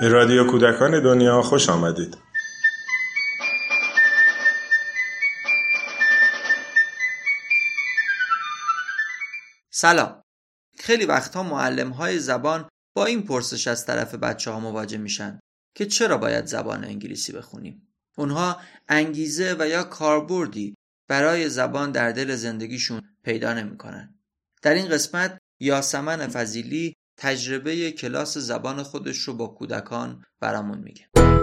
به رادیو کودکان دنیا خوش آمدید. سلام. خیلی وقتها معلم های زبان با این پرسش از طرف بچه ها مواجه میشن که چرا باید زبان انگلیسی بخونیم؟ اونها انگیزه و یا کاربردی برای زبان در دل زندگیشون پیدا نمی‌کنن. در این قسمت یاسمن فضیلی تجربه کلاس زبان خودش رو با کودکان برامون میگه.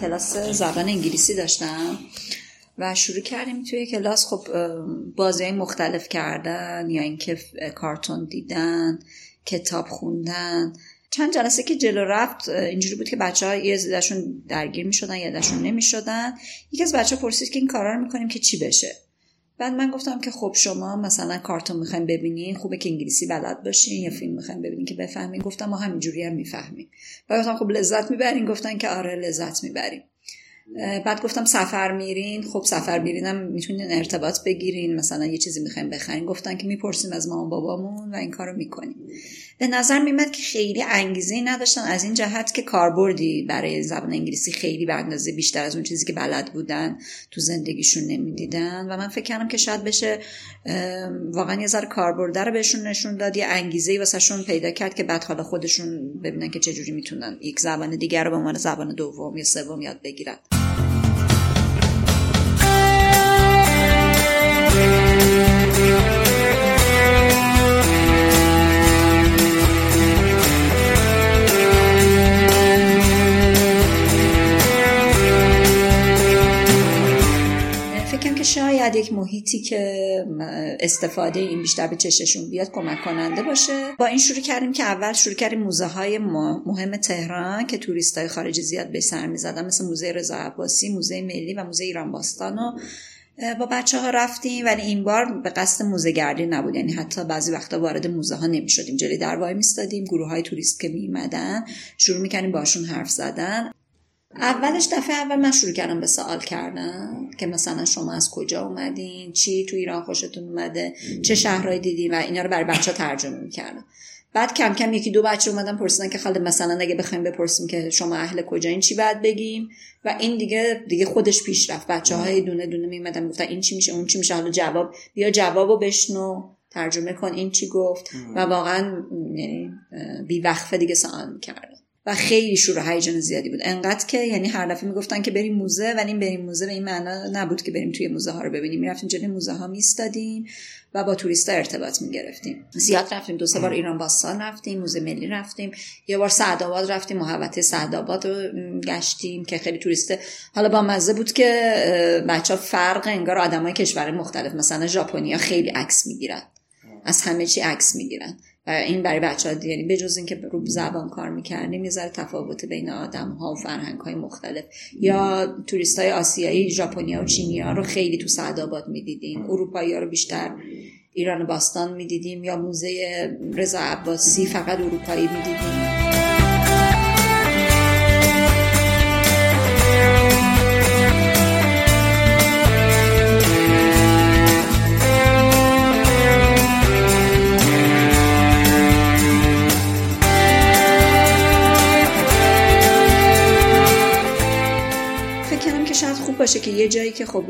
کلاس زبان انگلیسی داشتم و شروع کردیم توی کلاس. خب بازی مختلف کردن یا اینکه کارتون دیدن کتاب خوندن. چند جلسه که جلو رفت اینجوری بود که بچه ها یه زدشون درگیر می شدن یه دشون نمی شدن یکی از بچه ها پرسید که این کارا رو می‌کنیم که چی بشه؟ بعد من گفتم که خب شما مثلا کارتون می‌خوایم ببینین خوبه که انگلیسی بلد باشین یا فیلم می‌خوایم ببینین که بفهمین. گفتم ما همینجوری هم می‌فهمیم. و گفتم خب لذت می‌برین. گفتن که آره لذت می‌بریم. بعد گفتم سفر میرین؟ خب سفر میرینم می‌تونین ارتباط بگیرین مثلا یه چیزی می‌خوایم بخرین. گفتن که می‌پرسیم از مامان بابامون و این کارو می‌کنیم. به نظر میمد که خیلی انگیزه نداشتن. از این جهت که کاربردی برای زبان انگلیسی خیلی به اندازه بیشتر از اون چیزی که بلد بودن تو زندگیشون نمی‌دیدن. و من فکر کردم که شاید بشه واقعا یه ذره کاربرده رو بهشون نشون داد. یه انگیزه واسهشون پیدا کرد که بعد حالا خودشون ببینن که چجوری می‌تونن یک زبان دیگر رو به عنوان زبان دوم یا سوم یاد بگیرن. محیطی که استفاده این بیشتر به چششون بیاد کمک کننده باشه. با این شروع کردیم که اول شروع کردیم موزه های مهم تهران که توریست های خارجی زیاد به سر می‌زدن مثل موزه رضا عباسی موزه ملی و موزه ایران باستان و با بچه ها رفتیم ولی این بار به قصد موزه گردی نبود. یعنی حتی بعضی وقتا وارد موزه ها نمی شدیم جلوی در وای میستادیم گروه های توریست که میمدن شروع می‌کنیم باشون حرف زدن. اولش دفعه اول من شروع کردم به سوال کردم که مثلا شما از کجا اومدین؟ چی تو ایران خوشتون اومده؟ چه شهرهایی دیدین؟ و اینا رو برای بچه ترجمه می‌کردم. بعد کم کم یکی دو بچه اومدن پرسیدن که خاله مثلا اگه بخوایم بپرسیم که شما اهل کجا این چی بعد بگیم؟ و این دیگه دیگه خودش پیش رفت. بچه های دونه دونه میمدن گفتن این چی میشه اون چی میشه حالا جواب بیا جوابو بشنو. ترجمه کن این چی گفت؟ و واقعا یعنی بی وقفه دیگه سوال می‌کردن و خیلی شور و هیجان زیادی بود. انقدر که یعنی هر دفعه می‌گفتن که بریم موزه ولی این بریم موزه به این معنا نبود که بریم توی موزه ها رو ببینیم. می‌رفتیم جلوی موزه ها میستادیم و با توریستا ارتباط می‌گرفتیم. زیاد رفتیم. دو سه بار ایران باستان رفتیم موزه ملی رفتیم. یه بار سعدآباد رفتیم. محوطه سعدآباد رو گشتیم که خیلی توریسته حالا با مزه بود که بچه ها فرق انگار آدمای کشور مختلف. مثلا ژاپنیا خیلی عکس می‌گیرن. از همه چی عکس می‌گیرن. این برای بچه ها یعنی بجز اینکه رو زبان کار می‌کردیم یه تفاوت بین آدم ها و فرهنگ های مختلف. یا توریست های آسیایی ژاپنیا و چینیا رو خیلی تو سعدآباد می‌دیدیم. اروپایی ها رو بیشتر ایران باستان می‌دیدیم. یا موزه رضا عباسی فقط اروپایی می‌دیدیم. باشه که یه جایی که خب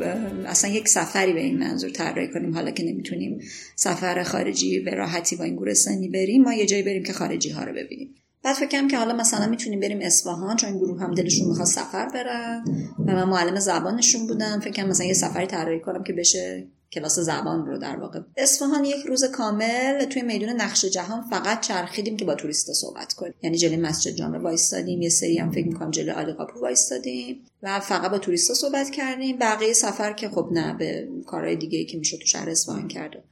اصلا یک سفری به این منظور طراحی کنیم حالا که نمی‌تونیم سفر خارجی به راحتی با این گورستانی بریم ما یه جایی بریم که خارجی ها رو ببینیم. بعد فکرم که حالا مثلا می‌تونیم بریم اصفهان چون این گروه هم دلشون می‌خواد سفر برن. و من معلم زبانشون بودم. فکرم مثلا یه سفری طراحی کنم که بشه کلاس زبان رو در واقع. اصفهان یک روز کامل توی میدون نقش جهان فقط چرخیدیم که با توریستا صحبت کنیم. یعنی جلوی مسجد جامع وایستادیم یه سری هم فکر می‌کنم جلوی علی قاپو وایستادیم و فقط با توریستا صحبت کردیم. بقیه سفر که خب نه به کارهای دیگه که می‌شد تو شهر اصفهان کرده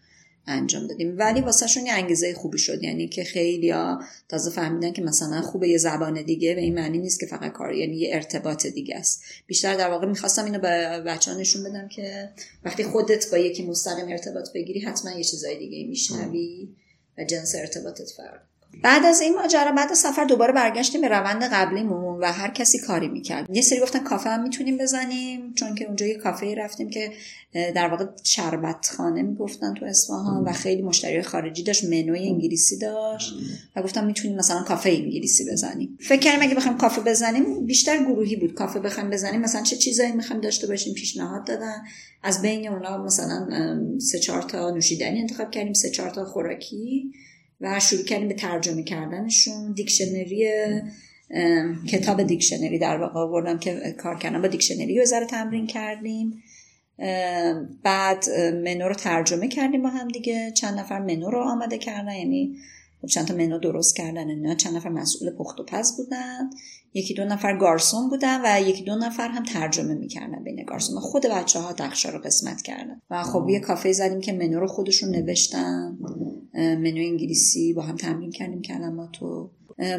انجام دادیم. ولی واسهشون یه انگیزه خوبی شد. یعنی که خیلی ها تازه فهمیدن که مثلا خوبه یه زبان دیگه و این معنی نیست که فقط کار یعنی یه ارتباط دیگه است. بیشتر در واقع می‌خواستم اینو به بچه نشون بدم که وقتی خودت با یکی مستقیم ارتباط بگیری حتما یه چیزای دیگه میشنوی و جنس ارتباطت فرق بعد از این ماجرا بعد سفر دوباره برگشتیم به روند قبلیمون و هر کسی کاری می‌کرد. یه سری گفتن کافه هم می‌تونیم بزنیم چون که اونجا یه کافه رفتیم که در واقع شربت خانه می‌گفتن تو اصفهان و خیلی مشتری خارجی داشت منوی انگلیسی داشت و گفتم می‌تونیم مثلا کافه انگلیسی بزنیم. فکر کردیم اگه بخوایم کافه بزنیم بیشتر گروهی بود. کافه بخوایم بزنیم مثلا چه چیزایی می‌خوایم داشته باشیم پیشنهاد دادن. از بین اونا مثلا سه چهار تا نوشیدنی انتخاب کردیم سه چهار تا خوراکی. و شروع کردیم به ترجمه کردنشون. دیکشنری کتاب دیکشنری در واقع آوردم که کار کردم. با دیکشنری رو تمرین کردیم. بعد منو رو ترجمه کردیم با هم دیگه. چند نفر منو رو آماده کردن یعنی خب چند تا منو درست کردن اینا چند نفر مسئول پخت و پز بودن. یکی دو نفر گارسون بودن و یکی دو نفر هم ترجمه می‌کردن بین گارسون. خود بچه ها دخشا رو قسمت کردن و خب یه کافه زدیم که منو رو خودشون نوشتن. منو انگلیسی با هم تمرین کردیم کلماتو.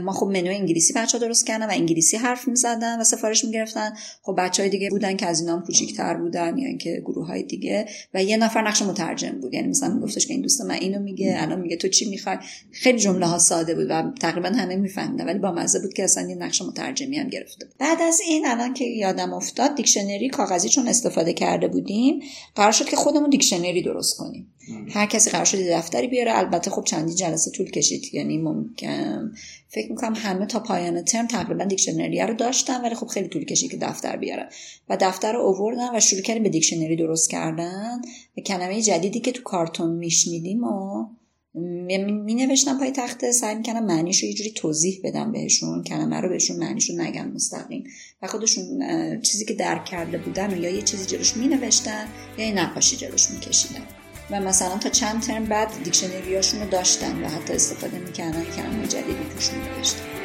ما خب منو انگلیسی بچه درست کردن و انگلیسی حرف می‌زدن و سفارش می‌گرفتن. خب بچه های دیگه بودن که از اینا هم کوچیکتر بودن یا اینکه گروه های دیگه. و یه نفر نقش مترجم بود. یعنی مثلا میگفتش که این دوست من اینو میگه الان میگه تو چی می‌خوای؟ خیلی جمله ها ساده بود و تقریبا همه میفهمیدن ولی با مزه بود که اصلا یه نقش مترجمی هم گرفته بعد از این الان که یادم افتاد دیکشنری کاغذی چون استفاده کرده بودیم قرار شد که خودمون دیکشنری درست کنیم. هر کسی قرار شد دفتری بیاره. البته خب چندی جلسه طول کشید یعنی ممکن فکر می‌کنم همه تا پایان ترم تقریبا دیکشنری رو داشتن ولی خب خیلی طول کشید که دفتر بیارن و دفتر رو اووردن و شروع کردیم به دیکشنری درست کردن. و کلمه جدیدی که تو کارتون میشنیدیم و می نوشتم پای تخته سعی می‌کنم معنیش رو یه جوری توضیح بدم بهشون کلمه رو بهشون معنیش رو نگم مستقیم. و خودشون چیزی که درک کرده بودن و یا یه چیزی جلوش می نوشتن یا یه نقاشی جلوش می کشیدن و مثلا تا چند ترم بعد دیکشنریاشون رو داشتن و حتی استفاده می‌کردن کلمه جدیدی توش می